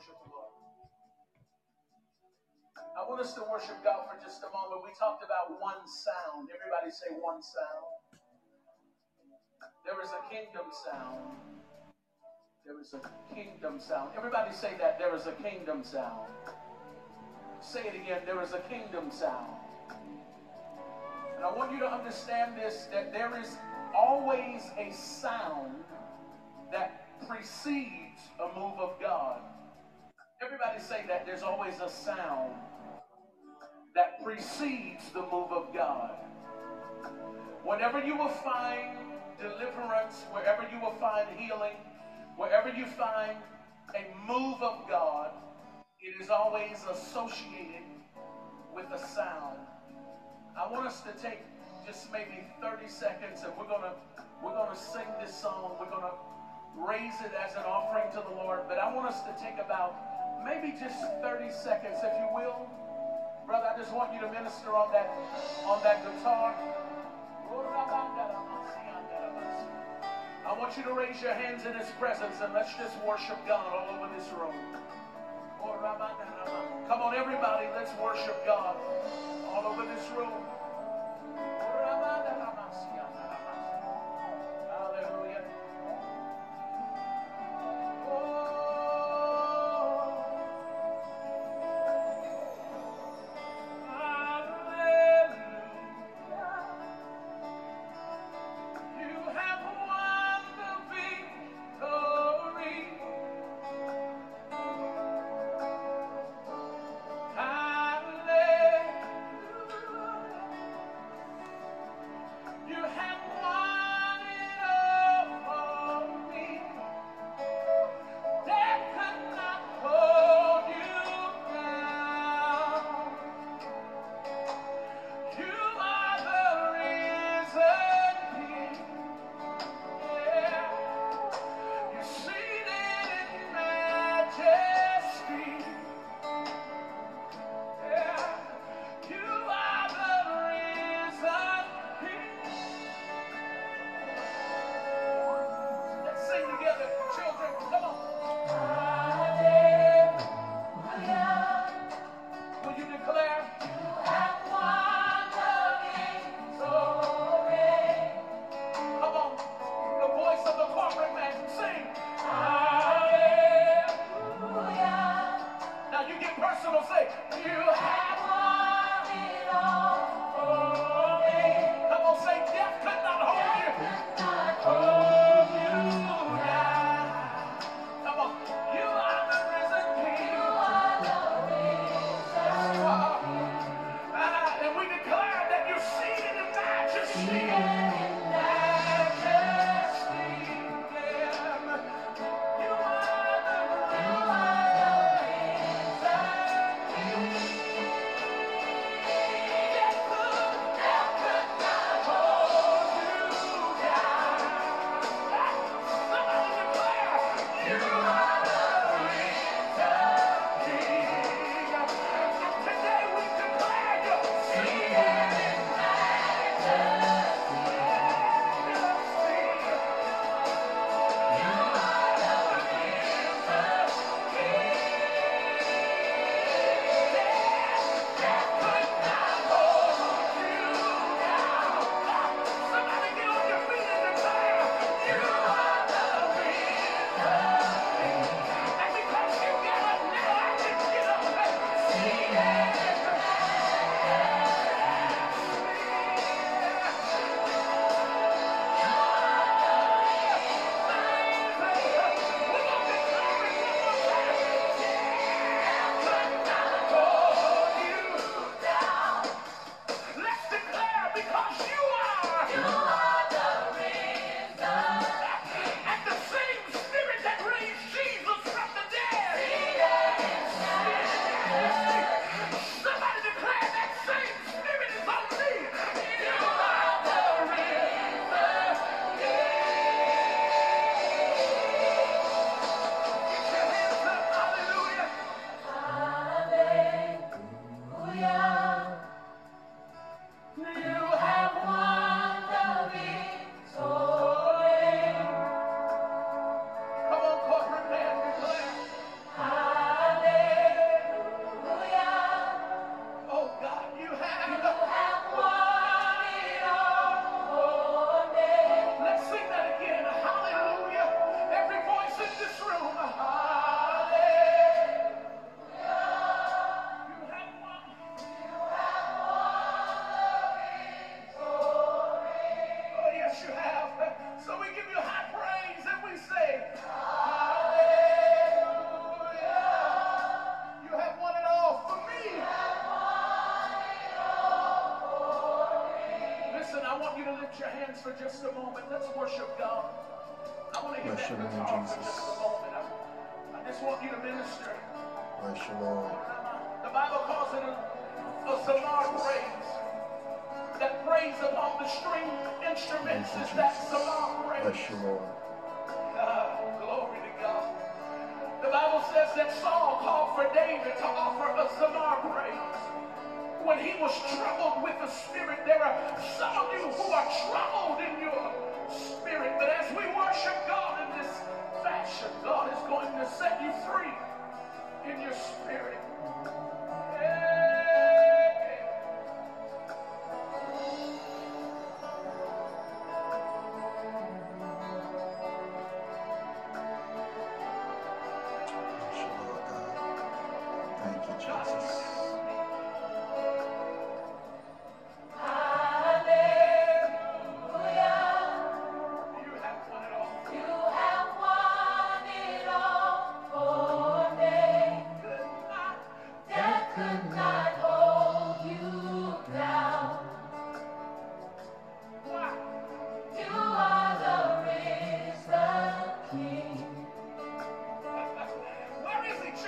worship the Lord. I want us to worship God for just a moment. We talked about one sound. Everybody say one sound. There is a kingdom sound. There is a kingdom sound. Everybody say that. There is a kingdom sound. Say it again. There is a kingdom sound. And I want you to understand this that there is always a sound that precedes a move of God. Everybody say that there's always a sound that precedes the move of God. Whenever you will find deliverance, wherever you will find healing, wherever you find a move of God, it is always associated with a sound. I want us to take just maybe 30 seconds and we're gonna we're gonna sing this song. We're gonna raise it as an offering to the Lord. But I want us to take about maybe just 30 seconds, if you will. Brother, I just want you to minister on that on that guitar. I want you to raise your hands in his presence and let's just worship God all over this room. Come on, everybody, let's worship God all over this room.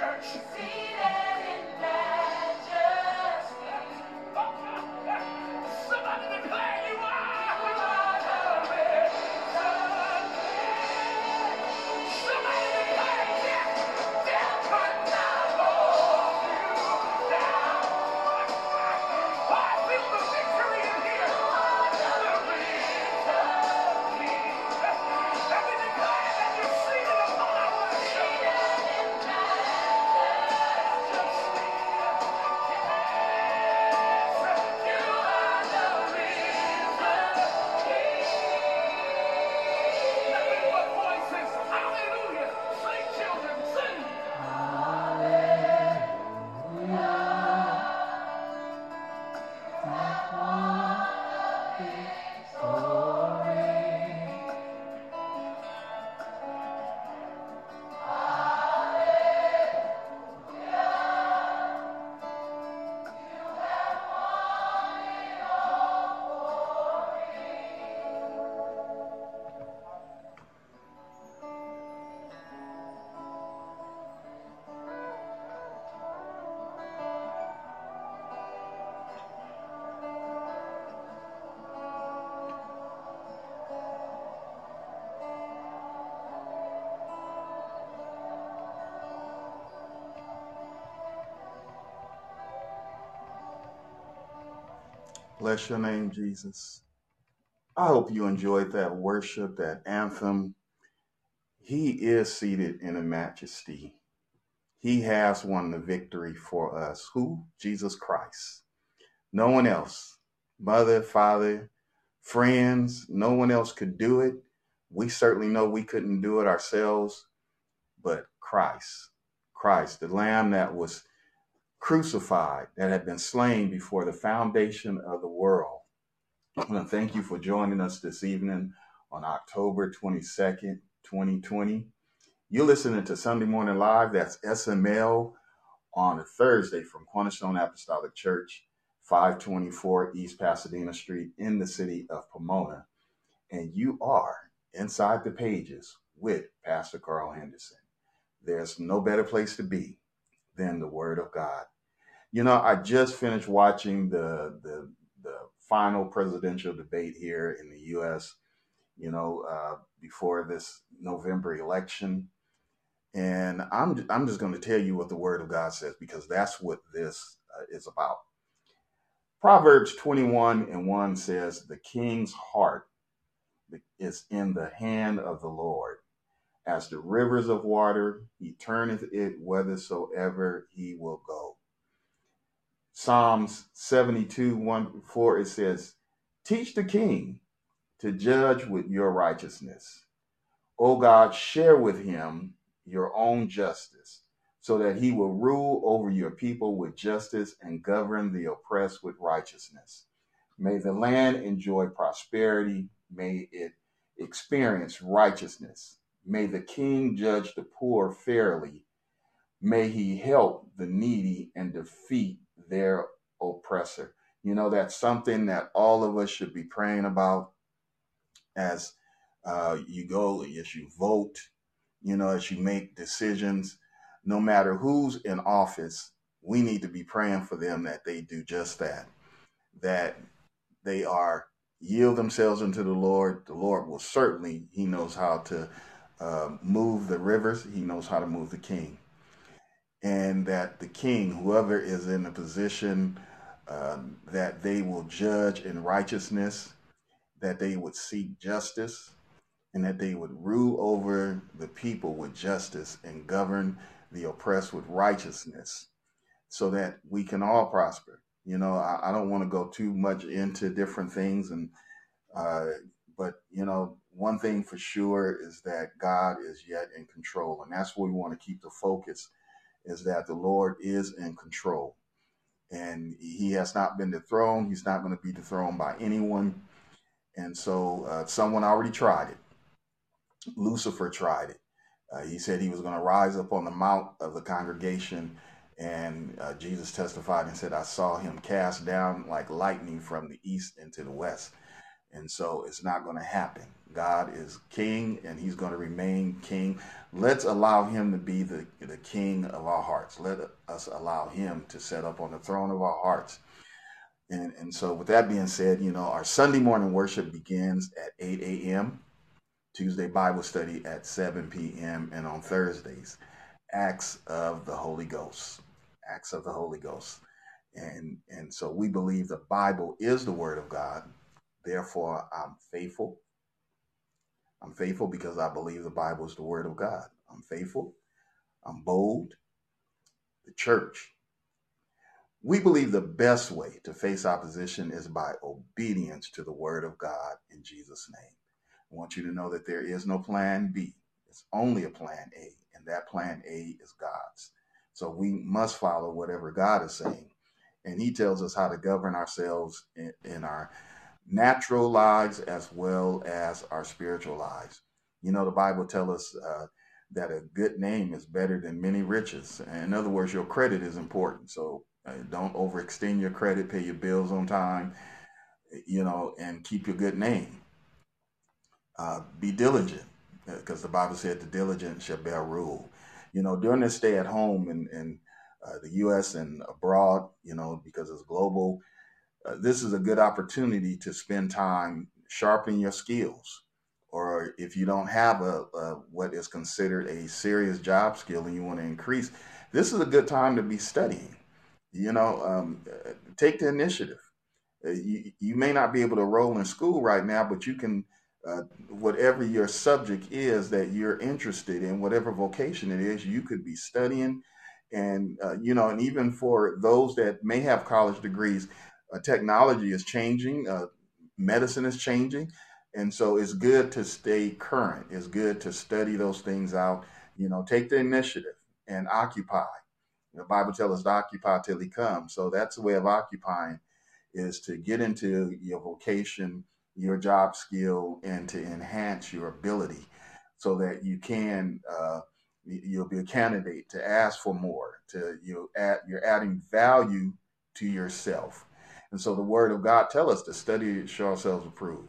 Where is he, church? Bless your name, Jesus. I hope you enjoyed that worship, that anthem. He is seated in a majesty. He has won the victory for us. Who? Jesus Christ. No one else. Mother, father, friends, no one else could do it. We certainly know we couldn't do it ourselves, but Christ, Christ, the Lamb that was crucified, that had been slain before the foundation of the world. I want to thank you for joining us this evening on October 22nd, 2020. You're listening to Sunday Morning Live. That's SML on a Thursday from Cornerstone Apostolic Church, 524 East Pasadena Street in the city of Pomona. And you are inside the pages with Pastor Carl Henderson. There's no better place to be than the Word of God. You know, I just finished watching the the, the final presidential debate here in the U.S. You know, uh, before this November election, and I'm I'm just going to tell you what the Word of God says because that's what this uh, is about. Proverbs 21 and 1 says, "The king's heart is in the hand of the Lord." As the rivers of water, he turneth it whithersoever he will go. Psalms 72, 1 4, it says, Teach the king to judge with your righteousness. O God, share with him your own justice, so that he will rule over your people with justice and govern the oppressed with righteousness. May the land enjoy prosperity. May it experience righteousness. May the king judge the poor fairly. May he help the needy and defeat their oppressor. You know, that's something that all of us should be praying about. as uh, you go, as you vote, you know, as you make decisions, no matter who's in office, we need to be praying for them that they do just that, that they are yield themselves unto the Lord. The Lord will certainly, He knows how to uh, move the rivers, He knows how to move the king. And that the king, whoever is in a position uh, that they will judge in righteousness, that they would seek justice, and that they would rule over the people with justice and govern the oppressed with righteousness so that we can all prosper. You know, I, I don't want to go too much into different things, and uh, but you know, one thing for sure is that God is yet in control, and that's what we want to keep the focus is that the Lord is in control, and He has not been dethroned. He's not going to be dethroned by anyone, and so uh, someone already tried it. Lucifer tried it. Uh, he said he was going to rise up on the mount of the congregation and uh, Jesus testified and said, I saw him cast down like lightning from the east into the west. And so it's not going to happen. God is king and he's going to remain king. Let's allow him to be the, the king of our hearts. Let us allow him to set up on the throne of our hearts. And, and so, with that being said, you know, our Sunday morning worship begins at 8 a.m., Tuesday Bible study at 7 p.m., and on Thursdays, Acts of the Holy Ghost acts of the Holy Ghost. And, and so we believe the Bible is the Word of God. Therefore, I'm faithful. I'm faithful because I believe the Bible is the Word of God. I'm faithful. I'm bold. The church. We believe the best way to face opposition is by obedience to the Word of God in Jesus' name. I want you to know that there is no plan B. It's only a plan A, and that plan A is God's. So we must follow whatever God is saying. And he tells us how to govern ourselves in, in our natural lives as well as our spiritual lives. You know, the Bible tells us uh, that a good name is better than many riches. In other words, your credit is important. So uh, don't overextend your credit, pay your bills on time, you know, and keep your good name. Uh, be diligent because uh, the Bible said the diligent shall bear rule you know, during this stay at home in, in uh, the U.S. and abroad, you know, because it's global, uh, this is a good opportunity to spend time sharpening your skills. Or if you don't have a, a what is considered a serious job skill and you want to increase, this is a good time to be studying. You know, um, take the initiative. Uh, you, you may not be able to roll in school right now, but you can uh, whatever your subject is that you're interested in, whatever vocation it is, you could be studying. And, uh, you know, and even for those that may have college degrees, uh, technology is changing, uh, medicine is changing. And so it's good to stay current. It's good to study those things out. You know, take the initiative and occupy. The Bible tells us to occupy till he comes. So that's a way of occupying is to get into your vocation your job skill and to enhance your ability so that you can uh, you'll be a candidate to ask for more to you add you're adding value to yourself and so the word of god tell us to study show ourselves approved.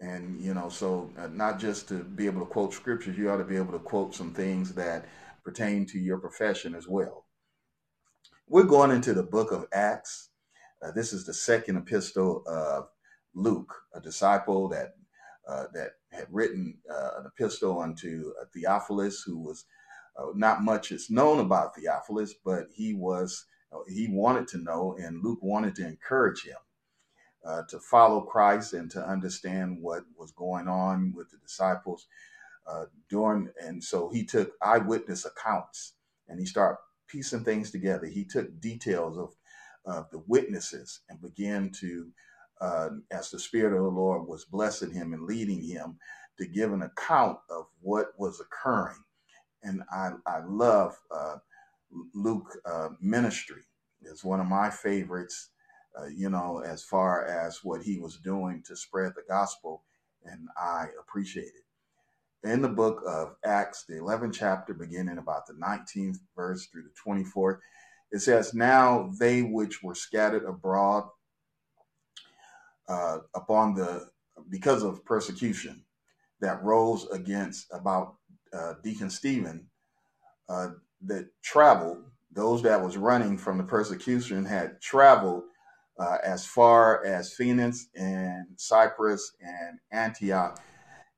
And you know so uh, not just to be able to quote scriptures you ought to be able to quote some things that pertain to your profession as well. We're going into the book of acts. Uh, this is the second epistle of Luke, a disciple that uh, that had written uh, an epistle unto uh, Theophilus, who was uh, not much is known about Theophilus, but he was he wanted to know, and Luke wanted to encourage him uh, to follow Christ and to understand what was going on with the disciples during. And so he took eyewitness accounts and he started piecing things together. He took details of of the witnesses and began to uh, as the Spirit of the Lord was blessing him and leading him to give an account of what was occurring. And I, I love uh, Luke uh, ministry. It's one of my favorites, uh, you know, as far as what he was doing to spread the gospel, and I appreciate it. In the book of Acts, the 11th chapter, beginning about the 19th verse through the 24th, it says, Now they which were scattered abroad uh, upon the because of persecution that rose against about uh, Deacon Stephen uh, that traveled, those that was running from the persecution had traveled uh, as far as Phoenix and Cyprus and Antioch.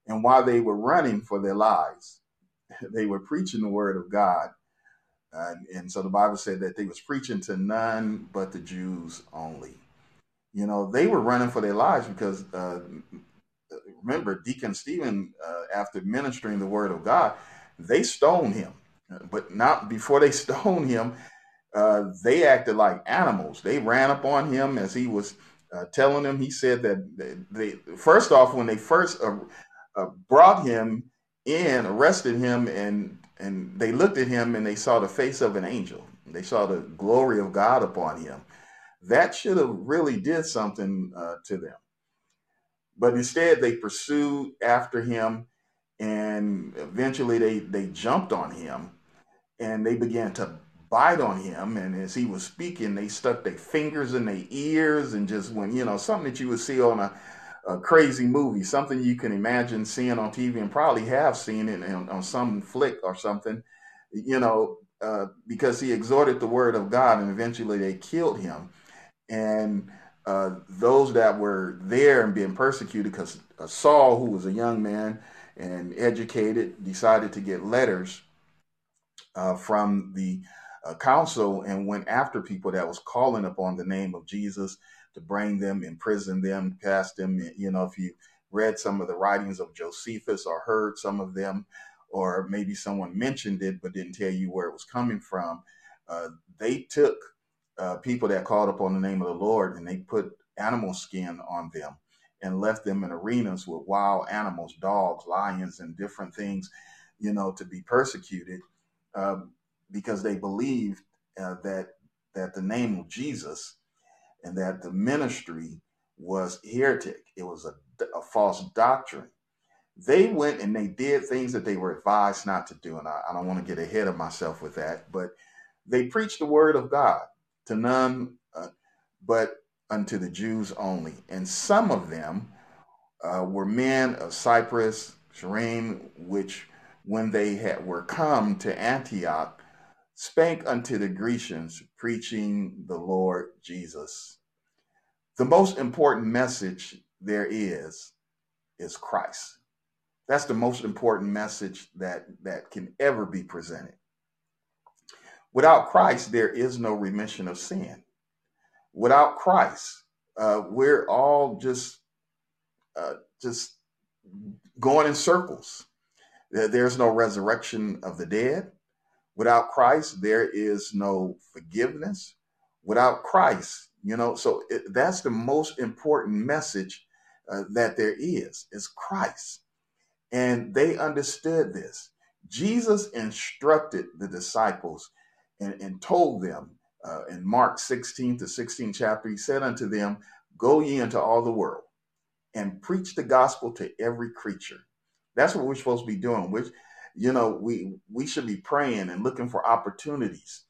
And while they were running for their lives, they were preaching the word of God. Uh, and so the Bible said that they was preaching to none but the Jews only. You know, they were running for their lives because uh, remember Deacon Stephen, uh, after ministering the word of God, they stoned him. But not before they stoned him, uh, they acted like animals. They ran up on him as he was uh, telling them. He said that they, first off, when they first uh, uh, brought him in, arrested him, and and they looked at him and they saw the face of an angel. They saw the glory of God upon him. That should have really did something uh, to them. But instead, they pursued after him, and eventually they they jumped on him, and they began to bite on him. And as he was speaking, they stuck their fingers in their ears and just when, you know, something that you would see on a, a crazy movie, something you can imagine seeing on TV and probably have seen it on, on some flick or something, you know, uh, because he exhorted the word of God and eventually they killed him. And uh, those that were there and being persecuted, because uh, Saul, who was a young man and educated, decided to get letters uh, from the uh, council and went after people that was calling upon the name of Jesus to bring them, imprison them, cast them. You know, if you read some of the writings of Josephus or heard some of them, or maybe someone mentioned it but didn't tell you where it was coming from, uh, they took uh, people that called upon the name of the Lord and they put animal skin on them and left them in arenas with wild animals, dogs, lions, and different things, you know, to be persecuted. Um, because they believed uh, that that the name of Jesus and that the ministry was heretic. It was a, a false doctrine. They went and they did things that they were advised not to do, and I, I don't want to get ahead of myself with that. But they preached the word of God to none, uh, but unto the Jews only. And some of them uh, were men of Cyprus, Cyrene, which when they had were come to Antioch, spake unto the Grecians, preaching the Lord Jesus. The most important message there is, is Christ. That's the most important message that, that can ever be presented. Without Christ, there is no remission of sin. Without Christ, uh, we're all just uh, just going in circles. There's no resurrection of the dead. Without Christ, there is no forgiveness. Without Christ, you know, so it, that's the most important message uh, that there is, is Christ. And they understood this. Jesus instructed the disciples and, and told them uh, in Mark 16 to 16 chapter, he said unto them, Go ye into all the world and preach the gospel to every creature. That's what we're supposed to be doing. Which you know, we we should be praying and looking for opportunities.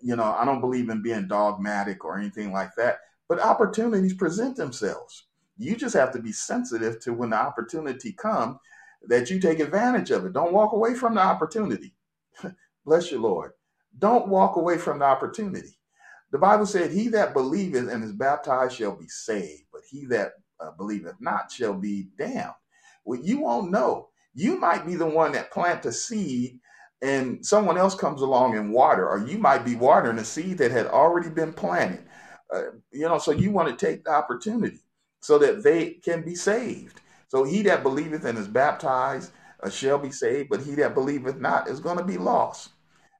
You know, I don't believe in being dogmatic or anything like that, but opportunities present themselves. You just have to be sensitive to when the opportunity comes that you take advantage of it. Don't walk away from the opportunity. Bless you, Lord. Don't walk away from the opportunity. The Bible said, He that believeth and is baptized shall be saved, but he that uh, believeth not shall be damned. Well, you won't know you might be the one that plant a seed and someone else comes along and water, or you might be watering a seed that had already been planted. Uh, you know, so you want to take the opportunity so that they can be saved. So he that believeth and is baptized uh, shall be saved, but he that believeth not is going to be lost.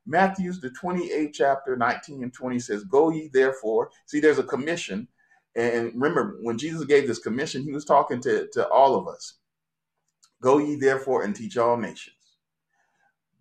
Matthew's the 28th chapter, 19 and 20 says, Go ye therefore. See, there's a commission. And remember, when Jesus gave this commission, he was talking to, to all of us. Go ye therefore and teach all nations,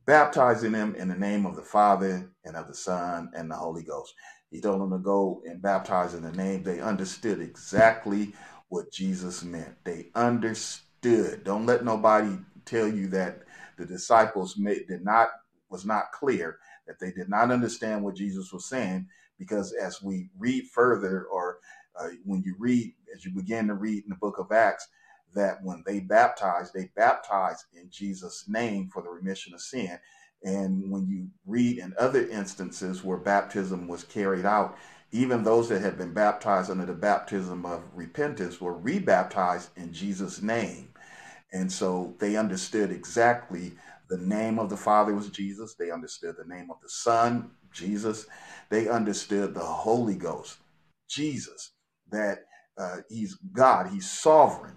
baptizing them in the name of the Father and of the Son and the Holy Ghost. He told them to go and baptize in the name. They understood exactly what Jesus meant. They understood. Don't let nobody tell you that the disciples made, did not was not clear that they did not understand what Jesus was saying because as we read further or uh, when you read as you begin to read in the book of Acts that when they baptize, they baptize in Jesus' name for the remission of sin. And when you read in other instances where baptism was carried out, even those that had been baptized under the baptism of repentance were rebaptized in Jesus' name. And so they understood exactly the name of the Father was Jesus. They understood the name of the Son, Jesus. They understood the Holy Ghost, Jesus, that uh, He's God, He's sovereign.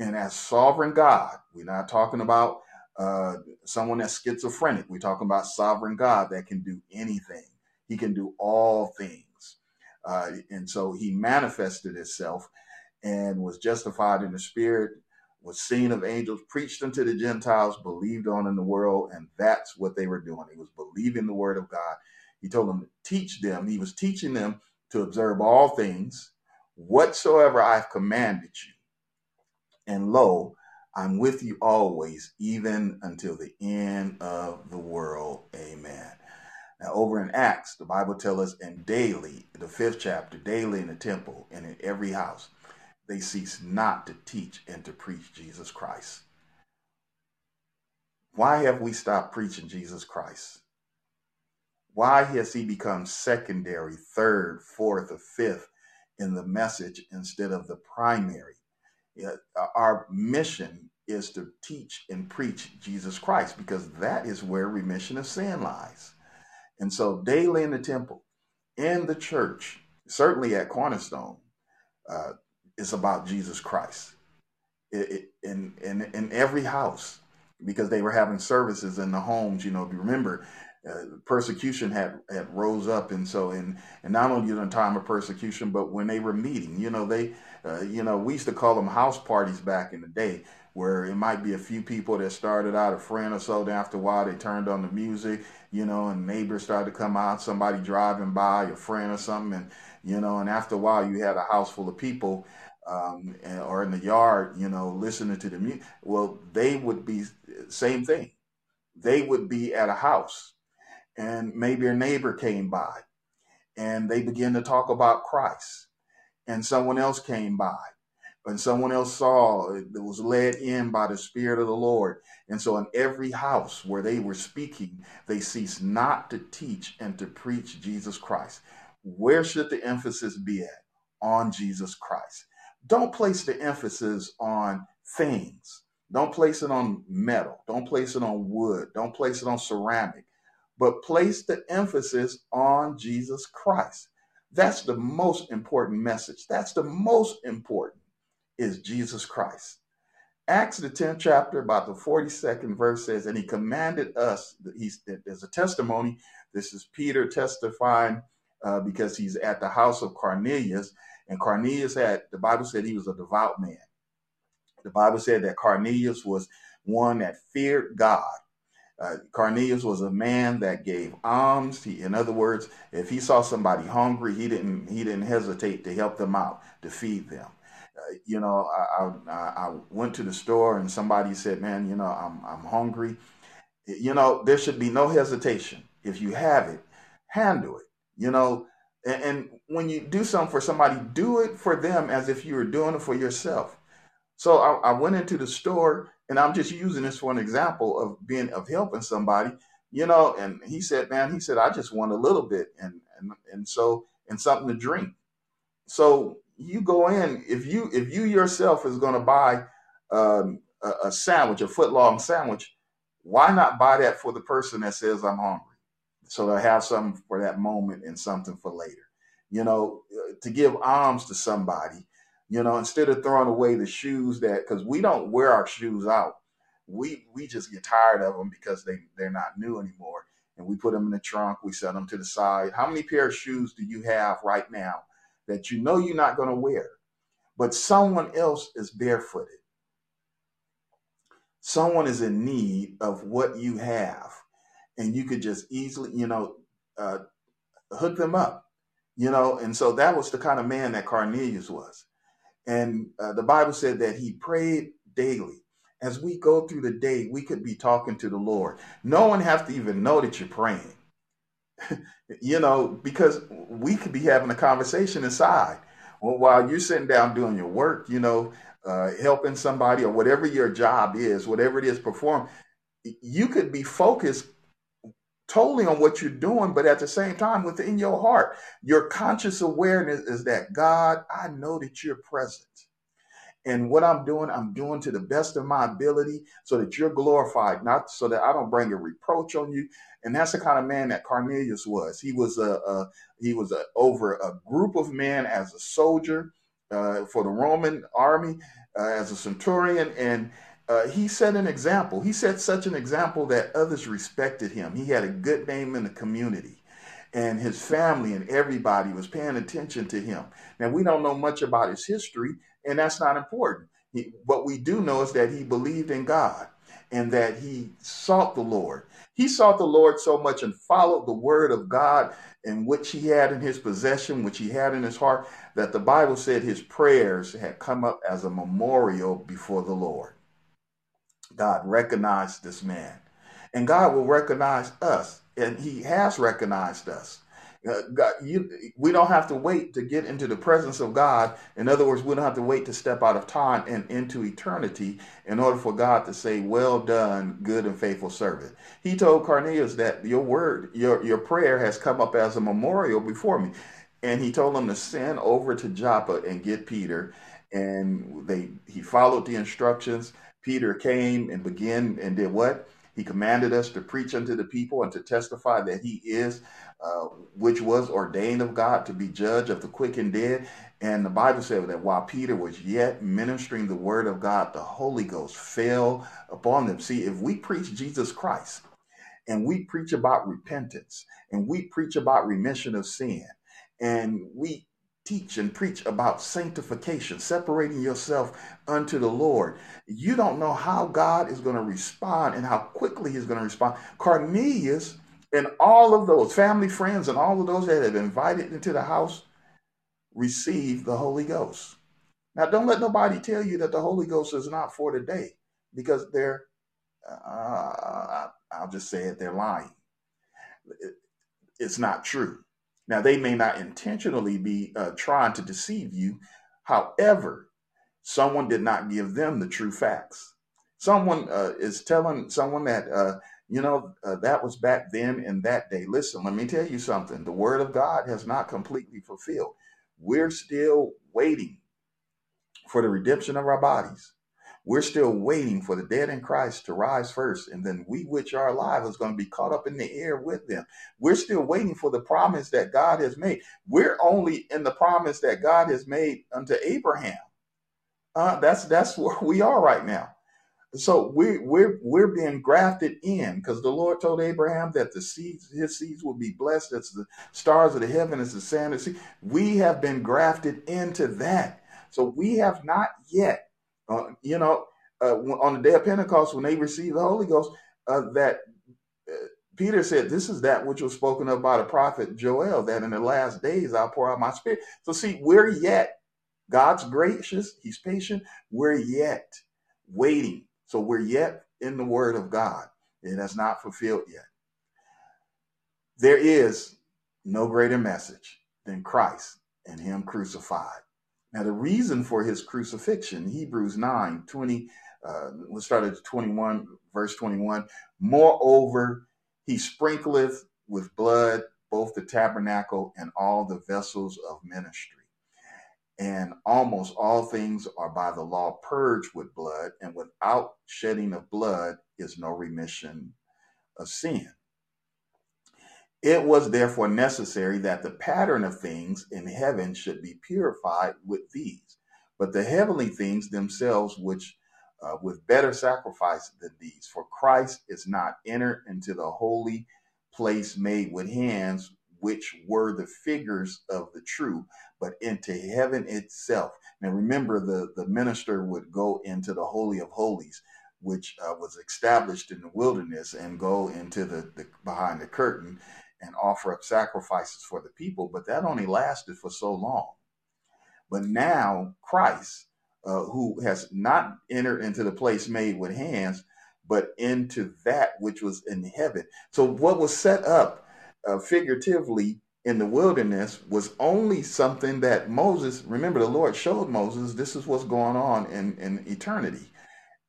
And as sovereign God, we're not talking about uh, someone that's schizophrenic. We're talking about sovereign God that can do anything. He can do all things. Uh, and so he manifested himself and was justified in the spirit, was seen of angels, preached unto the Gentiles, believed on in the world. And that's what they were doing. He was believing the word of God. He told them to teach them. He was teaching them to observe all things whatsoever I've commanded you. And lo, I'm with you always, even until the end of the world. Amen. Now, over in Acts, the Bible tells us, and daily, the fifth chapter, daily in the temple and in every house, they cease not to teach and to preach Jesus Christ. Why have we stopped preaching Jesus Christ? Why has he become secondary, third, fourth, or fifth in the message instead of the primary? Our mission is to teach and preach Jesus Christ because that is where remission of sin lies. And so, daily in the temple, in the church, certainly at Cornerstone, uh, it's about Jesus Christ. It, it, in, in, in every house, because they were having services in the homes. You know, if you remember, uh, persecution had had rose up, and so and and not only in a time of persecution, but when they were meeting, you know, they, uh, you know, we used to call them house parties back in the day, where it might be a few people that started out a friend or so. Then after a while, they turned on the music, you know, and neighbors started to come out, somebody driving by, a friend or something, and you know, and after a while, you had a house full of people. Um, or in the yard, you know, listening to the music. Well, they would be same thing. They would be at a house and maybe a neighbor came by and they began to talk about Christ and someone else came by and someone else saw it was led in by the spirit of the Lord. And so in every house where they were speaking they ceased not to teach and to preach Jesus Christ. Where should the emphasis be at? On Jesus Christ. Don't place the emphasis on things. Don't place it on metal. Don't place it on wood. Don't place it on ceramic but place the emphasis on Jesus Christ. That's the most important message. That's the most important is Jesus Christ. Acts the 10th chapter, about the 42nd verse says, and he commanded us, he's, there's a testimony. This is Peter testifying uh, because he's at the house of Cornelius. And Cornelius had, the Bible said he was a devout man. The Bible said that Cornelius was one that feared God uh, Cornelius was a man that gave alms. He, in other words, if he saw somebody hungry, he didn't he didn't hesitate to help them out to feed them. Uh, you know, I, I, I went to the store and somebody said, "Man, you know, I'm I'm hungry." You know, there should be no hesitation. If you have it, handle it. You know, and, and when you do something for somebody, do it for them as if you were doing it for yourself. So I, I went into the store and I'm just using this for an example of being of helping somebody, you know. And he said, "Man, he said I just want a little bit, and and and so and something to drink." So you go in if you if you yourself is going to buy um, a, a sandwich, a foot long sandwich, why not buy that for the person that says I'm hungry, so they have something for that moment and something for later. You know, uh, to give alms to somebody you know, instead of throwing away the shoes that because we don't wear our shoes out, we we just get tired of them because they they're not new anymore, and we put them in the trunk. We set them to the side. How many pair of shoes do you have right now that you know you're not going to wear, but someone else is barefooted? Someone is in need of what you have, and you could just easily, you know, uh, hook them up, you know. And so that was the kind of man that Cornelius was and uh, the Bible said that he prayed daily. As we go through the day, we could be talking to the Lord. No one has to even know that you're praying. you know, because we could be having a conversation inside. well, while you're sitting down doing your work, you know, uh, helping somebody or whatever your job is, whatever it is, perform, you could be focused totally on what you're doing, but at the same time, within your heart, your conscious awareness is that God, I know that you're present. And what I'm doing, I'm doing to the best of my ability so that you're glorified, not so that I don't bring a reproach on you. And that's the kind of man that Cornelius was. He was a, a he was a, over a group of men as a soldier uh, for the Roman army, uh, as a centurion, and uh, he set an example. He set such an example that others respected him. He had a good name in the community, and his family and everybody was paying attention to him. Now, we don't know much about his history, and that's not important. He, what we do know is that he believed in God and that he sought the Lord. He sought the Lord so much and followed the word of God in which he had in his possession, which he had in his heart, that the Bible said his prayers had come up as a memorial before the Lord. God recognized this man. And God will recognize us. And he has recognized us. Uh, God, you, we don't have to wait to get into the presence of God. In other words, we don't have to wait to step out of time and into eternity in order for God to say, "Well done, good and faithful servant." He told Cornelius that your word, your your prayer, has come up as a memorial before me, and he told him to send over to Joppa and get Peter. And they he followed the instructions. Peter came and began and did what? He commanded us to preach unto the people and to testify that he is, uh, which was ordained of God to be judge of the quick and dead. And the Bible said that while Peter was yet ministering the word of God, the Holy Ghost fell upon them. See, if we preach Jesus Christ and we preach about repentance and we preach about remission of sin and we teach and preach about sanctification, separating yourself unto the Lord. You don't know how God is going to respond and how quickly he's going to respond. Cornelius and all of those family, friends, and all of those that have invited into the house received the Holy Ghost. Now, don't let nobody tell you that the Holy Ghost is not for today because they're, uh, I'll just say it, they're lying. It's not true. Now, they may not intentionally be uh, trying to deceive you. However, someone did not give them the true facts. Someone uh, is telling someone that, uh, you know, uh, that was back then in that day. Listen, let me tell you something. The word of God has not completely fulfilled. We're still waiting for the redemption of our bodies. We're still waiting for the dead in Christ to rise first, and then we which are alive is going to be caught up in the air with them. We're still waiting for the promise that God has made. We're only in the promise that God has made unto Abraham. Uh, that's that's where we are right now. So we we're we're being grafted in because the Lord told Abraham that the seeds, his seeds will be blessed as the stars of the heaven, as the sand of the sea. We have been grafted into that. So we have not yet uh, you know, uh, on the day of Pentecost, when they received the Holy Ghost, uh, that uh, Peter said, This is that which was spoken of by the prophet Joel, that in the last days I'll pour out my spirit. So, see, we're yet, God's gracious, He's patient, we're yet waiting. So, we're yet in the Word of God. It has not fulfilled yet. There is no greater message than Christ and Him crucified. Now, the reason for his crucifixion, Hebrews 9 20, uh, let's start at 21, verse 21. Moreover, he sprinkleth with blood both the tabernacle and all the vessels of ministry. And almost all things are by the law purged with blood, and without shedding of blood is no remission of sin. It was therefore necessary that the pattern of things in heaven should be purified with these, but the heavenly things themselves, which uh, with better sacrifice than these. For Christ is not entered into the holy place made with hands, which were the figures of the true, but into heaven itself. Now remember, the, the minister would go into the Holy of Holies, which uh, was established in the wilderness, and go into the, the behind the curtain and offer up sacrifices for the people, but that only lasted for so long. But now Christ, uh, who has not entered into the place made with hands, but into that which was in heaven. So what was set up uh, figuratively in the wilderness was only something that Moses, remember, the Lord showed Moses this is what's going on in, in eternity.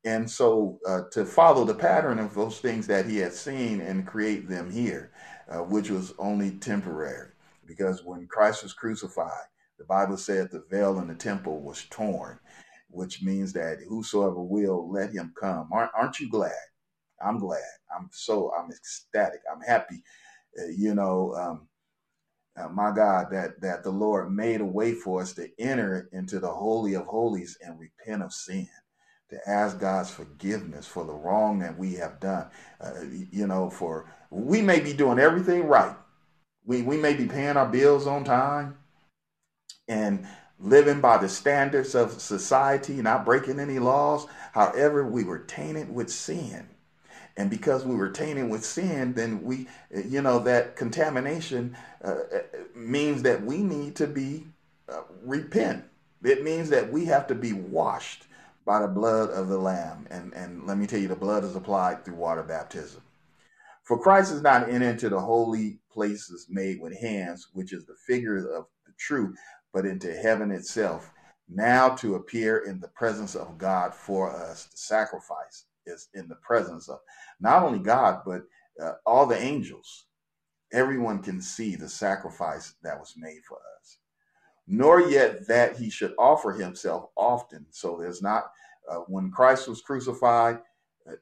And so uh, to follow the pattern of those things that he had seen and create them here, uh, which was only temporary. Because when Christ was crucified, the Bible said the veil in the temple was torn, which means that whosoever will, let him come. Aren't, aren't you glad? I'm glad. I'm so, I'm ecstatic. I'm happy. Uh, you know, um, uh, my God, that that the Lord made a way for us to enter into the holy of holies and repent of sin, to ask God's forgiveness for the wrong that we have done. Uh, you know, for we may be doing everything right. We we may be paying our bills on time and living by the standards of society, not breaking any laws. However, we were tainted with sin. And because we were tainted with sin, then we, you know, that contamination uh, means that we need to be uh, repent. It means that we have to be washed by the blood of the Lamb. And, and let me tell you, the blood is applied through water baptism. For Christ is not entered into the holy places made with hands, which is the figure of the true, but into heaven itself, now to appear in the presence of God for us. The sacrifice is in the presence of not only God, but uh, all the angels. Everyone can see the sacrifice that was made for us. Nor yet that he should offer himself often. So there's not, uh, when Christ was crucified,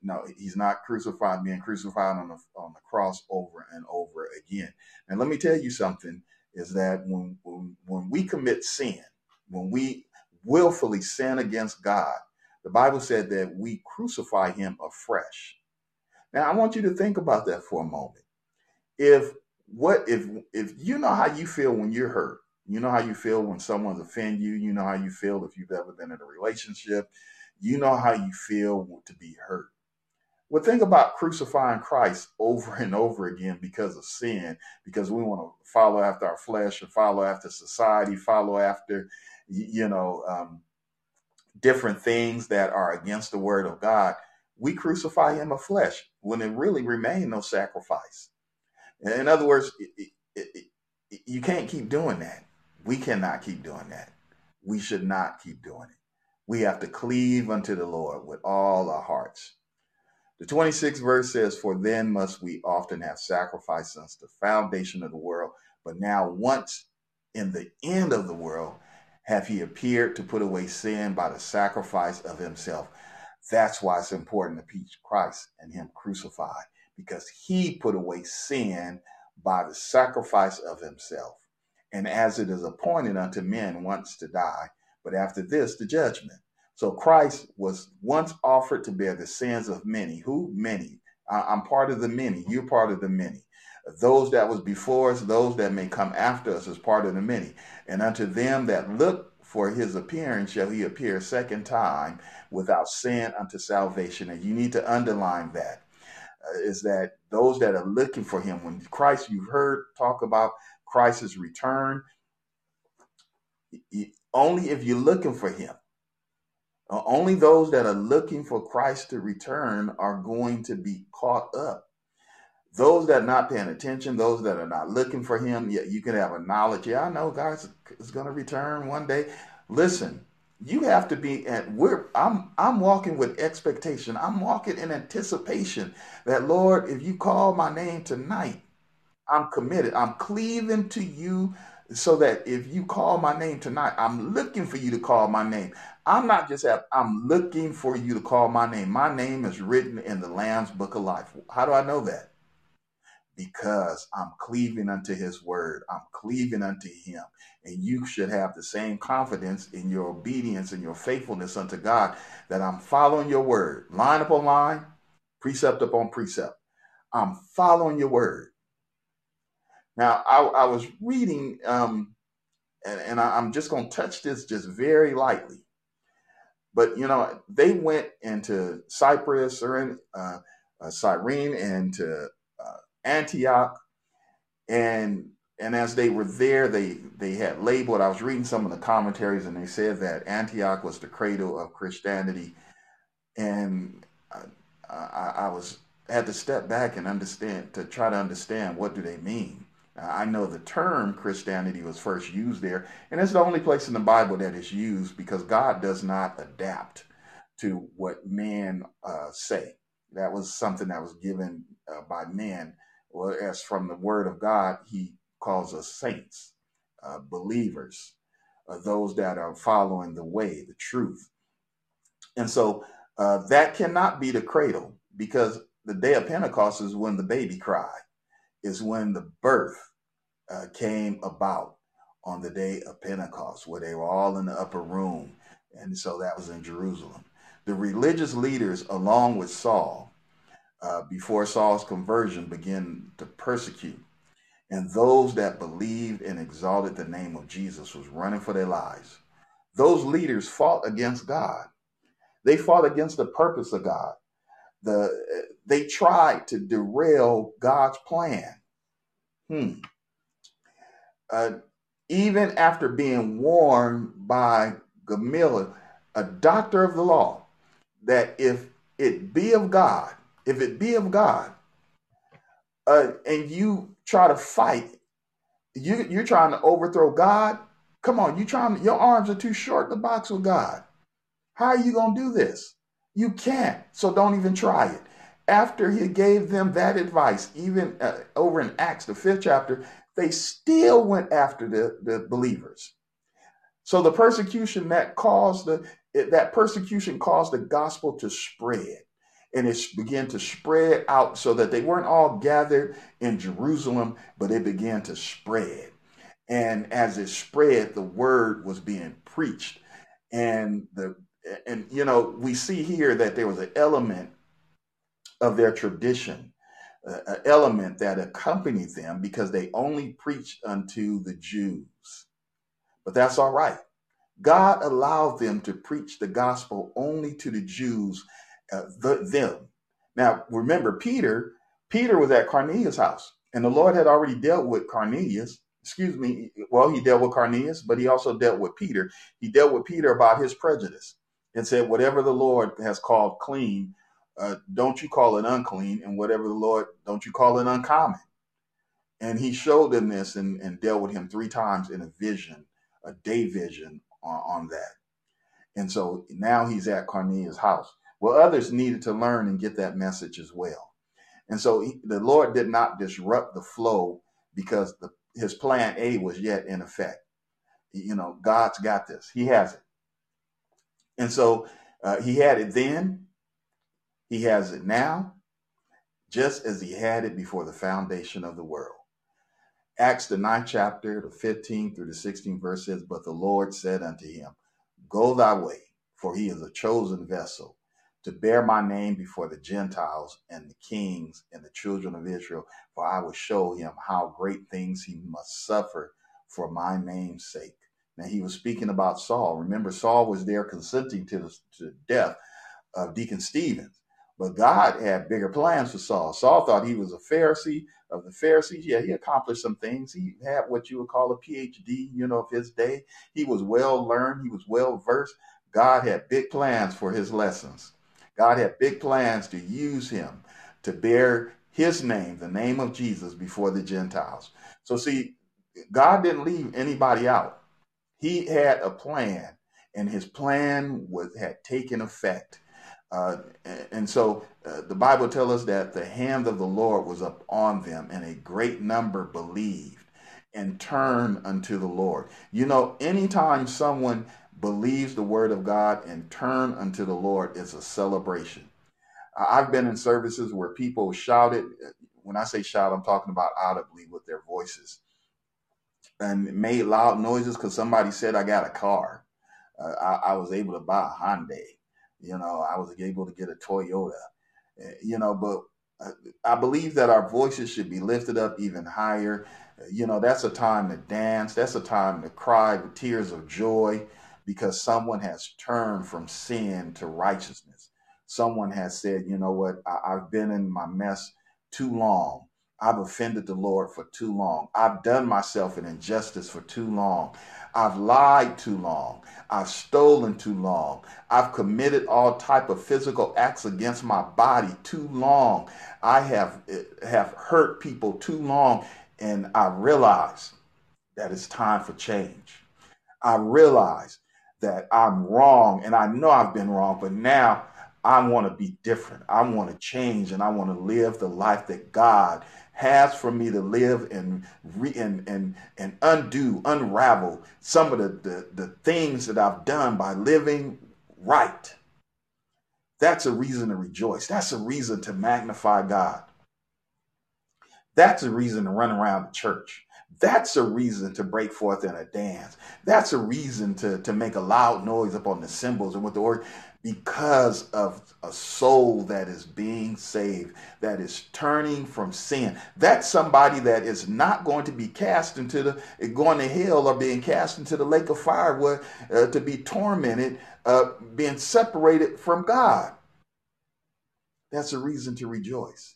no, he's not crucified, being crucified on the, on the cross over and over again. And let me tell you something is that when, when, when we commit sin, when we willfully sin against God, the Bible said that we crucify him afresh. Now I want you to think about that for a moment. If what if if you know how you feel when you're hurt, you know how you feel when someone's offended you, you know how you feel if you've ever been in a relationship, you know how you feel to be hurt. Well, think about crucifying Christ over and over again because of sin, because we want to follow after our flesh or follow after society, follow after, you know, um, different things that are against the word of God we crucify him of flesh when it really remained no sacrifice. In other words, it, it, it, you can't keep doing that. We cannot keep doing that. We should not keep doing it. We have to cleave unto the Lord with all our hearts. The 26th verse says, For then must we often have sacrificed since the foundation of the world, but now once in the end of the world hath he appeared to put away sin by the sacrifice of himself. That's why it's important to preach Christ and Him crucified, because He put away sin by the sacrifice of Himself. And as it is appointed unto men once to die, but after this, the judgment. So Christ was once offered to bear the sins of many. Who? Many. I'm part of the many. You're part of the many. Those that was before us, those that may come after us, is part of the many. And unto them that look for his appearance shall he appear a second time without sin unto salvation. And you need to underline that uh, is that those that are looking for him, when Christ, you've heard talk about Christ's return, only if you're looking for him. Uh, only those that are looking for Christ to return are going to be caught up. Those that are not paying attention, those that are not looking for him, yeah, you can have a knowledge. Yeah, I know God is going to return one day. Listen, you have to be at we're I'm I'm walking with expectation. I'm walking in anticipation that Lord, if you call my name tonight, I'm committed. I'm cleaving to you so that if you call my name tonight, I'm looking for you to call my name. I'm not just at, I'm looking for you to call my name. My name is written in the Lamb's book of life. How do I know that? because I'm cleaving unto his word. I'm cleaving unto him. And you should have the same confidence in your obedience and your faithfulness unto God that I'm following your word, line upon line, precept upon precept. I'm following your word. Now, I, I was reading, um, and, and I, am just going to touch this just very lightly. But, you know, they went into Cyprus or in uh, uh, Cyrene and to Antioch, and and as they were there, they they had labeled. I was reading some of the commentaries, and they said that Antioch was the cradle of Christianity, and I, I was had to step back and understand to try to understand what do they mean. I know the term Christianity was first used there, and it's the only place in the Bible that is used because God does not adapt to what men uh, say. That was something that was given uh, by men, whereas from the Word of God, He calls us saints, uh, believers, uh, those that are following the way, the truth. And so uh, that cannot be the cradle because the day of Pentecost is when the baby cried is when the birth uh, came about on the day of Pentecost, where they were all in the upper room. And so that was in Jerusalem. The religious leaders, along with Saul, uh, before Saul's conversion, began to persecute. And those that believed and exalted the name of Jesus was running for their lives. Those leaders fought against God. They fought against the purpose of God. The, they tried to derail God's plan. Hmm. Uh, even after being warned by Gamaliel, a doctor of the law, that if it be of God, if it be of God, uh, and you try to fight, you, you're trying to overthrow God. Come on, you trying. Your arms are too short to box with God. How are you gonna do this? You can't. So don't even try it after he gave them that advice, even uh, over in Acts, the fifth chapter, they still went after the, the believers. So the persecution that caused the that persecution caused the gospel to spread. And it began to spread out so that they weren't all gathered in Jerusalem, but it began to spread. And as it spread, the word was being preached. And the and you know, we see here that there was an element of their tradition, uh, an element that accompanied them because they only preached unto the Jews. But that's all right. God allowed them to preach the gospel only to the Jews, uh, the, them. Now, remember, Peter, Peter was at Cornelius' house, and the Lord had already dealt with Cornelius. Excuse me. Well, he dealt with Cornelius, but he also dealt with Peter. He dealt with Peter about his prejudice and said, Whatever the Lord has called clean, uh, don't you call it unclean, and whatever the Lord, don't you call it uncommon. And he showed them this and, and dealt with him three times in a vision, a day vision on, on that. And so now he's at Cornelius' house. Well, others needed to learn and get that message as well. And so he, the Lord did not disrupt the flow because the, his plan A was yet in effect. You know, God's got this, He has it. And so uh, He had it then, he has it now, just as he had it before the foundation of the world. Acts, the ninth chapter, the 15th through the 16th verse says, But the Lord said unto him, Go thy way, for he is a chosen vessel to bear my name before the Gentiles and the kings and the children of Israel, for I will show him how great things he must suffer for my name's sake. Now he was speaking about Saul. Remember, Saul was there consenting to the to death of Deacon Stevens. But God had bigger plans for Saul. Saul thought he was a Pharisee of the Pharisees. Yeah, he accomplished some things. He had what you would call a PhD, you know, of his day. He was well learned, he was well versed. God had big plans for his lessons. God had big plans to use him to bear his name, the name of Jesus, before the Gentiles. So, see, God didn't leave anybody out. He had a plan, and his plan was had taken effect. Uh, and so uh, the Bible tells us that the hand of the Lord was upon them, and a great number believed and turned unto the Lord. You know, anytime someone believes the word of God and turn unto the Lord, it's a celebration. I've been in services where people shouted. When I say shout, I'm talking about audibly with their voices and made loud noises because somebody said I got a car. Uh, I, I was able to buy a Hyundai you know, I was able to get a Toyota. Eh, you know, but uh, I believe that our voices should be lifted up even higher. You know, that's a time to dance. That's a time to cry with tears of joy because someone has turned from sin to righteousness. Someone has said, you know what, I- have been in my mess too long. I've offended the Lord for too long. I've done myself an injustice for too long. I've lied too long. I've stolen too long. I've committed all type of physical acts against my body too long. I have eh, have hurt people too long. And I realize that it's time for change. I realize that I'm wrong and I know I've been wrong, but now I want to be different. I want to change and I want to live the life that God has for me to live and re, and, and and undo, unravel some of the, the, the things that I've done by living right. That's a reason to rejoice. That's a reason to magnify God. That's a reason to run around the church. That's a reason to break forth in a dance. That's a reason to, to make a loud noise upon the cymbals and with the word because of a soul that is being saved, that is turning from sin. That's somebody that is not going to be cast into the, going to hell or being cast into the lake of fire where, uh, to be tormented, uh, being separated from God. That's a reason to rejoice.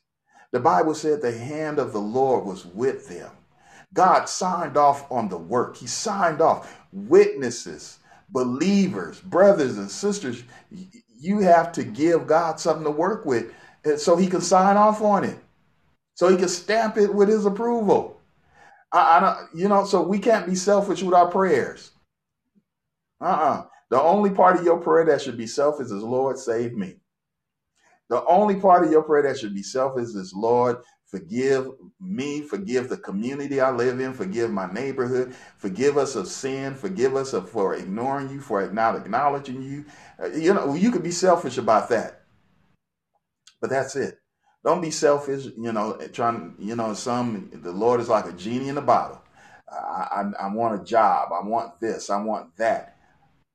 The Bible said the hand of the Lord was with them. God signed off on the work. He signed off. Witnesses, believers, brothers and sisters, you have to give God something to work with so he can sign off on it. So he can stamp it with his approval. I, I don't, you know, so we can't be selfish with our prayers. Uh-uh. The only part of your prayer that should be selfish is Lord, save me. The only part of your prayer that should be selfish is Lord, Forgive me, forgive the community I live in, forgive my neighborhood, forgive us of sin, forgive us of, for ignoring you, for not acknowledging you. Uh, you know, you could be selfish about that, but that's it. Don't be selfish. You know, trying. You know, some the Lord is like a genie in a bottle. I, I, I want a job. I want this. I want that.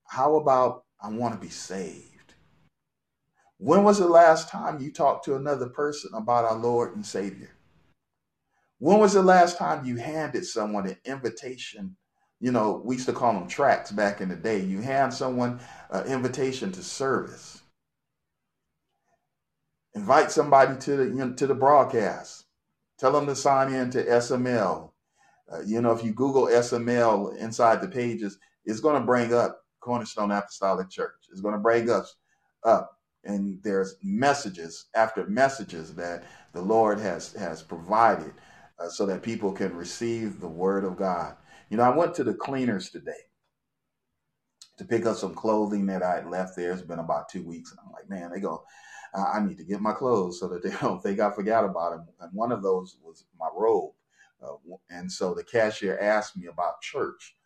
How about I want to be saved? When was the last time you talked to another person about our Lord and Savior? When was the last time you handed someone an invitation? You know, we used to call them tracts back in the day. You hand someone an invitation to service. Invite somebody to the you know, to the broadcast. Tell them to sign in to SML. Uh, you know, if you Google SML inside the pages, it's going to bring up Cornerstone Apostolic Church. It's going to bring us up and there's messages after messages that the Lord has has provided uh, so that people can receive the word of God. You know, I went to the cleaners today to pick up some clothing that I had left there. It's been about two weeks, and I'm like, man, they go. I need to get my clothes so that they don't think I forgot about them. And one of those was my robe. Uh, and so the cashier asked me about church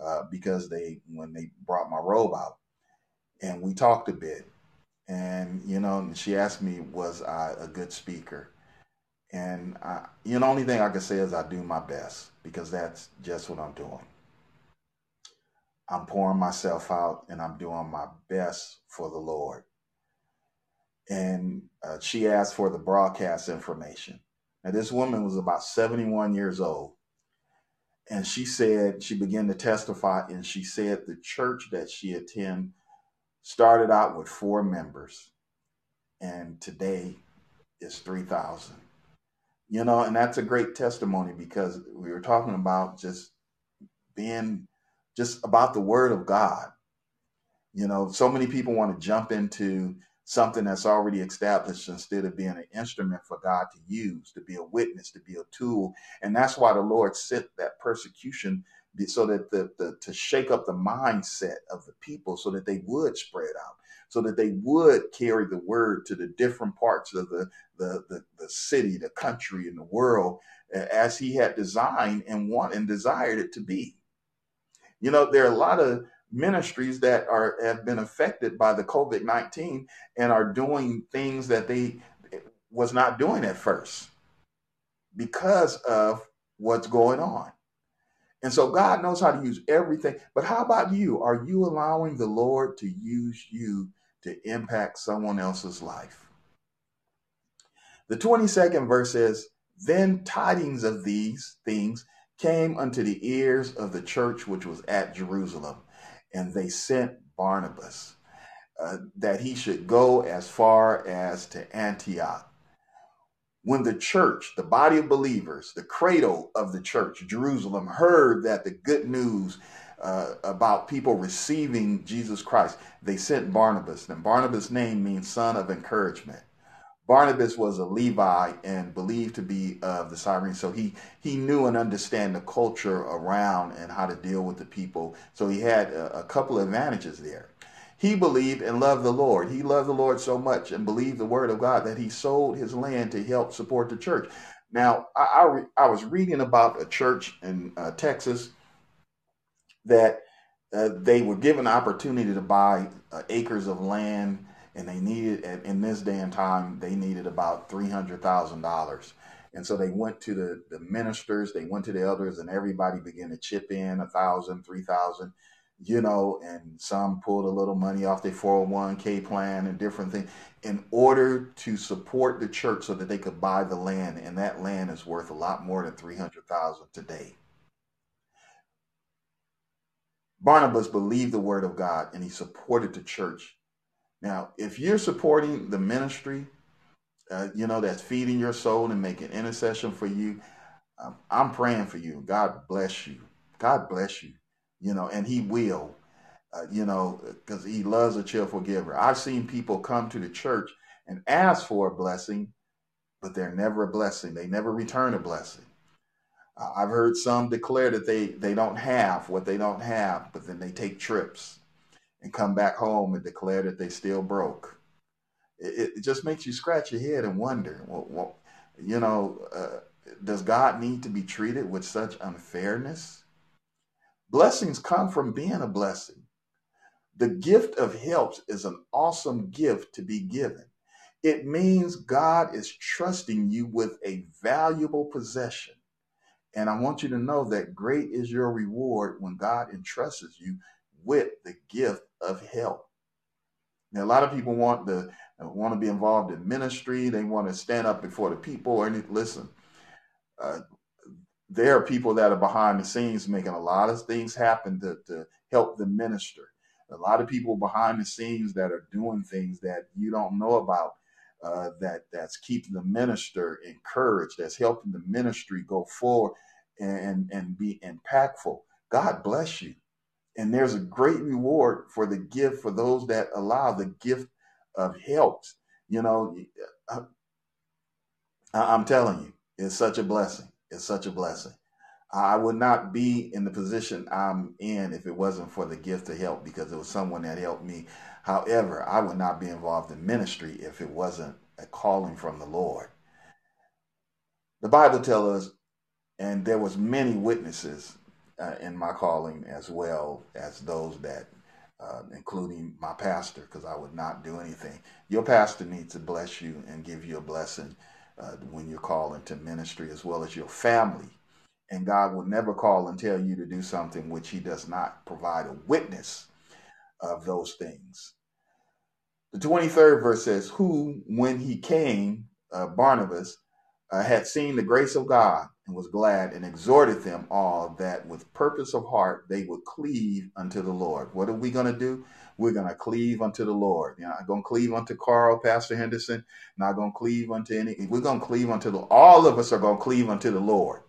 uh, because they when they brought my robe out, and we talked a bit and you know she asked me was i a good speaker? And I, you know the only thing i can say is i do my best because that's just what i'm doing. I'm pouring myself out and i'm doing my best for the lord. And uh, she asked for the broadcast information. Now this woman was about 71 years old. And she said she began to testify and she said the church that she attended started out with four members and today is 3,000. You know, and that's a great testimony because we were talking about just being just about the word of God. You know, so many people want to jump into something that's already established instead of being an instrument for God to use, to be a witness, to be a tool. And that's why the Lord sent that persecution so that the, the to shake up the mindset of the people so that they would spread out so that they would carry the word to the different parts of the the, the, the city the country and the world as he had designed and want and desired it to be. You know there are a lot of ministries that are have been affected by the covid-19 and are doing things that they was not doing at first because of what's going on and so God knows how to use everything. But how about you? Are you allowing the Lord to use you to impact someone else's life? The 22nd verse says, Then tidings of these things came unto the ears of the church which was at Jerusalem, and they sent Barnabas uh, that he should go as far as to Antioch when the church, the body of believers, the cradle of the church, Jerusalem, heard that the good news uh, about people receiving Jesus Christ, they sent Barnabas. And Barnabas' name means son of encouragement. Barnabas was a Levi and believed to be of the Cyrene, so he he knew and understand the culture around and how to deal with the people. So he had a, a couple of advantages there. He believed and loved the Lord. He loved the Lord so much and believed the word of God that he sold his land to help support the church. Now, I, I, re, I was reading about a church in uh, Texas that uh, they were given the opportunity to buy uh, acres of land and they needed in this day and time they needed about three hundred thousand dollars and so they went to the, the ministers they went to the elders and everybody began to chip in a thousand three thousand you know and some pulled a little money off their 401k plan and different things in order to support the church so that they could buy the land and that land is worth a lot more than 300000 today barnabas believed the word of god and he supported the church now, if you're supporting the ministry, uh, you know, that's feeding your soul and making intercession for you, um, I'm praying for you. God bless you. God bless you. You know, and He will, uh, you know, because He loves a cheerful giver. I've seen people come to the church and ask for a blessing, but they're never a blessing. They never return a blessing. Uh, I've heard some declare that they, they don't have what they don't have, but then they take trips and come back home and declare that they still broke. It, it just makes you scratch your head and wonder, well, well you know, uh, does God need to be treated with such unfairness? Blessings come from being a blessing. The gift of helps is an awesome gift to be given. It means God is trusting you with a valuable possession. And I want you to know that great is your reward when God entrusts you with the gift of help. Now, a lot of people want to want to be involved in ministry. They want to stand up before the people. And listen, uh, there are people that are behind the scenes making a lot of things happen to, to help the minister. A lot of people behind the scenes that are doing things that you don't know about. Uh, that that's keeping the minister encouraged. That's helping the ministry go forward and and be impactful. God bless you. And there's a great reward for the gift for those that allow the gift of helps. You know, uh, I, I'm telling you, it's such a blessing. It's such a blessing. I would not be in the position I'm in if it wasn't for the gift of help because it was someone that helped me. However, I would not be involved in ministry if it wasn't a calling from the Lord. The Bible tells us, and there was many witnesses uh, in my calling as well as those that, uh, including my pastor, because I would not do anything. Your pastor needs to bless you and give you a blessing uh, when you're called into ministry, as well as your family. And God will never call and tell you to do something which He does not provide a witness of those things. The 23rd verse says, Who, when he came, uh, Barnabas, uh, had seen the grace of God and was glad and exhorted them all that with purpose of heart they would cleave unto the Lord. What are we going to do? We're going to cleave unto the Lord. You're not going to cleave unto Carl, Pastor Henderson. Not going to cleave unto any. We're going to cleave unto the. All of us are going to cleave unto the Lord.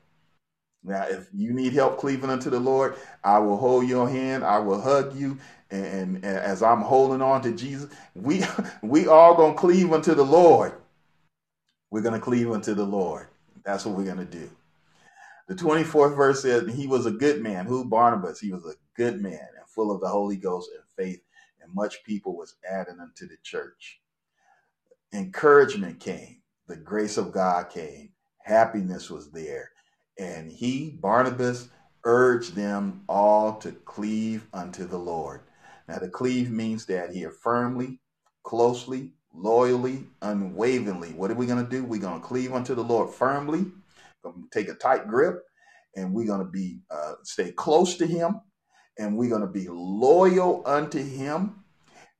Now, if you need help cleaving unto the Lord, I will hold your hand. I will hug you. And, and as I'm holding on to Jesus, we we all gonna cleave unto the Lord. We're gonna cleave unto the Lord. That's what we're gonna do. The 24th verse says, He was a good man. Who? Barnabas. He was a good man and full of the Holy Ghost and faith, much people was added unto the church. Encouragement came. The grace of God came. Happiness was there. And he, Barnabas, urged them all to cleave unto the Lord. Now, to cleave means that here firmly, closely, loyally, unwaveringly. What are we going to do? We're going to cleave unto the Lord firmly going to take a tight grip and we're going to be uh, stay close to him and we're going to be loyal unto him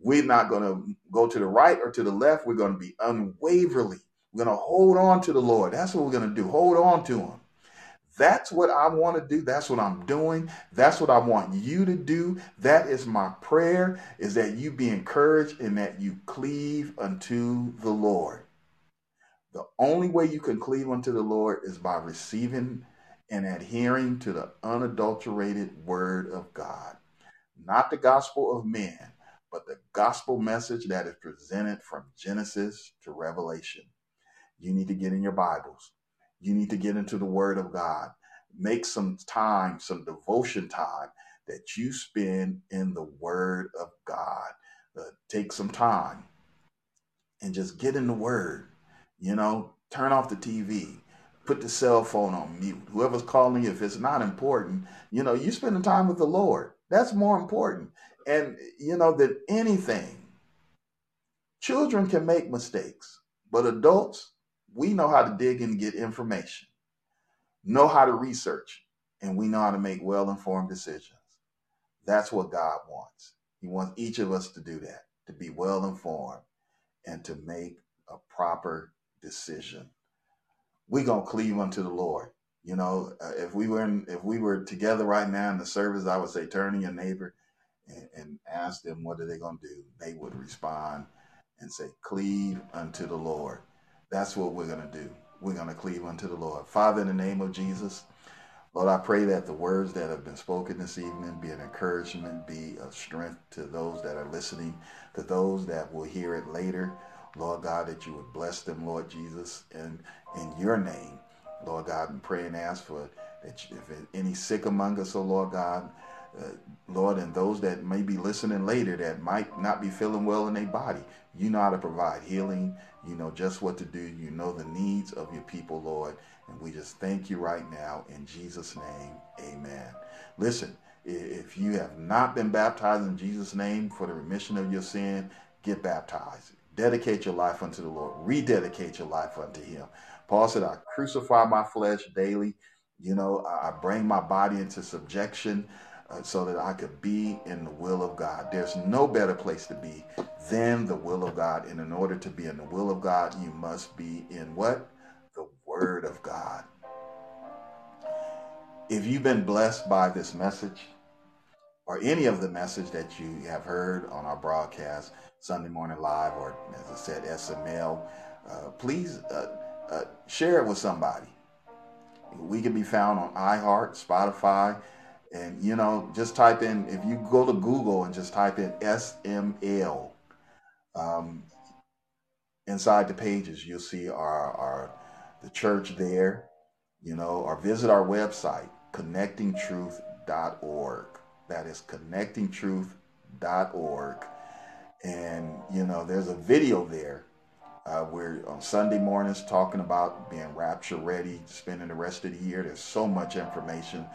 we're not going to go to the right or to the left we're going to be unwaverly we're going to hold on to the lord that's what we're going to do hold on to him that's what I want to do. That's what I'm doing. That's what I want you to do. That is my prayer is that you be encouraged and that you cleave unto the Lord. The only way you can cleave unto the Lord is by receiving and adhering to the unadulterated word of God, not the gospel of man, but the gospel message that is presented from Genesis to Revelation. You need to get in your Bibles. You need to get into the Word of God. Make some time, some devotion time that you spend in the Word of God. Uh, take some time and just get in the Word. You know, turn off the TV, put the cell phone on mute. Whoever's calling you, if it's not important, you know, you spending time with the Lord. That's more important. And, you know, that anything. Children can make mistakes, but adults, we know how to dig and get information, know how to research, and we know how to make well informed decisions. That's what God wants. He wants each of us to do that, to be well informed and to make a proper decision. We're going to cleave unto the Lord. You know, uh, if we were in, if we were together right now in the service, I would say turn to your neighbor and, and ask them what are they going to do. They would respond and say, cleave unto the Lord. That's what we're going to do. We're going to cleave unto the Lord. Father, in the name of Jesus, Lord, I pray that the words that have been spoken this evening be an encouragement, be a strength to those that are listening, to those that will hear it later. Lord God, that you would bless them, Lord Jesus, and in your name, Lord God, and pray and ask for that if any sick among us, oh Lord God, uh, Lord, and those that may be listening later that might not be feeling well in their body, you know how to provide healing. You know just what to do. You know the needs of your people, Lord. And we just thank you right now in Jesus' name. Amen. Listen, if you have not been baptized in Jesus' name for the remission of your sin, get baptized. Dedicate your life unto the Lord. Rededicate your life unto Him. Paul said, I crucify my flesh daily. You know, I bring my body into subjection so that I could be in the will of God. There's no better place to be than the will of God. And in order to be in the will of God, you must be in what? The Word of God. If you've been blessed by this message or any of the message that you have heard on our broadcast, Sunday Morning Live, or as I said, SML, uh, please uh, uh, share it with somebody. We can be found on iHeart, Spotify, and you know, just type in if you go to Google and just type in SML. Um, inside the pages, you'll see our our the church there. You know, or visit our website connectingtruth.org. That is connectingtruth.org. And you know, there's a video there uh, we're on Sunday mornings talking about being rapture ready, spending the rest of the year. There's so much information,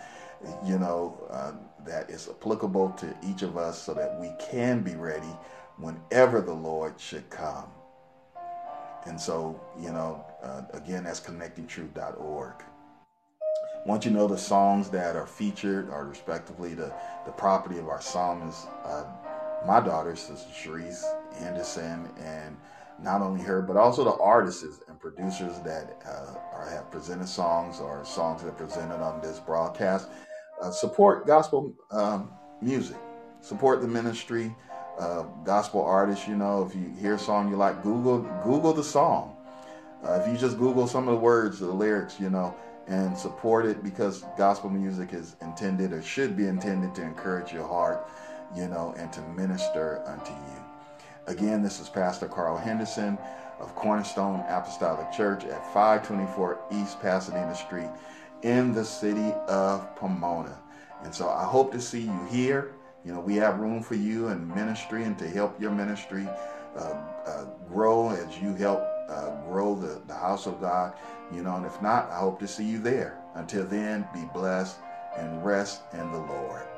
you know, uh, that is applicable to each of us so that we can be ready whenever the Lord should come. And so, you know, uh, again, that's connectingtruth.org. Once you know the songs that are featured are respectively the, the property of our psalmist, uh, my daughter, Sister Sharice Anderson, and not only her, but also the artists and producers that uh, are, have presented songs or songs that are presented on this broadcast. Uh, support gospel um, music, support the ministry, uh, gospel artists. You know, if you hear a song you like, Google Google the song. Uh, if you just Google some of the words, the lyrics, you know, and support it because gospel music is intended or should be intended to encourage your heart, you know, and to minister unto you. Again, this is Pastor Carl Henderson of Cornerstone Apostolic Church at 524 East Pasadena Street in the city of Pomona. And so I hope to see you here. You know, we have room for you in ministry and to help your ministry uh, uh, grow as you help uh, grow the, the house of God. You know, and if not, I hope to see you there. Until then, be blessed and rest in the Lord.